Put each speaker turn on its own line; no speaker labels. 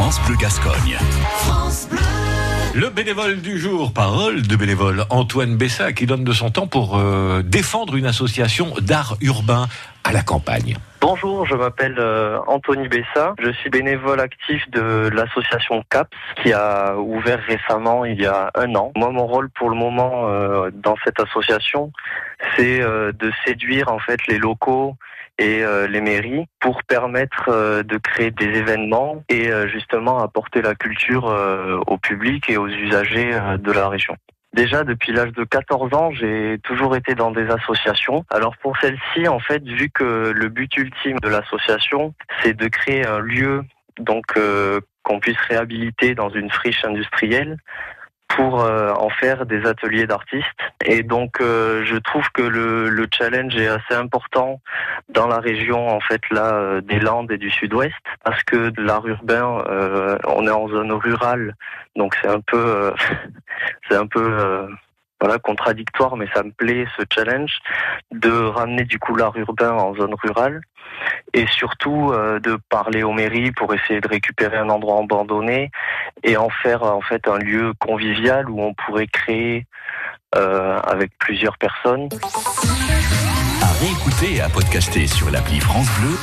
France Bleu Gascogne.
Le bénévole du jour, parole de bénévole, Antoine Bessa, qui donne de son temps pour euh, défendre une association d'art urbain la campagne.
Bonjour, je m'appelle euh, Anthony Bessa. Je suis bénévole actif de l'association CAPS qui a ouvert récemment il y a un an. Moi, mon rôle pour le moment euh, dans cette association, c'est euh, de séduire en fait les locaux et les mairies pour permettre de créer des événements et justement apporter la culture au public et aux usagers de la région. Déjà depuis l'âge de 14 ans, j'ai toujours été dans des associations. Alors pour celle-ci, en fait, vu que le but ultime de l'association, c'est de créer un lieu donc qu'on puisse réhabiliter dans une friche industrielle pour euh, en faire des ateliers d'artistes. Et donc, euh, je trouve que le, le, challenge est assez important dans la région, en fait, là, euh, des Landes et du Sud-Ouest, parce que l'art urbain, on est en zone rurale, donc c'est un peu, c'est un peu voilà, contradictoire, mais ça me plaît ce challenge de ramener du coup l'art urbain en zone rurale et surtout euh, de parler aux mairies pour essayer de récupérer un endroit abandonné et en faire en fait un lieu convivial où on pourrait créer euh, avec plusieurs personnes.
À réécouter et à podcaster sur l'appli France Bleu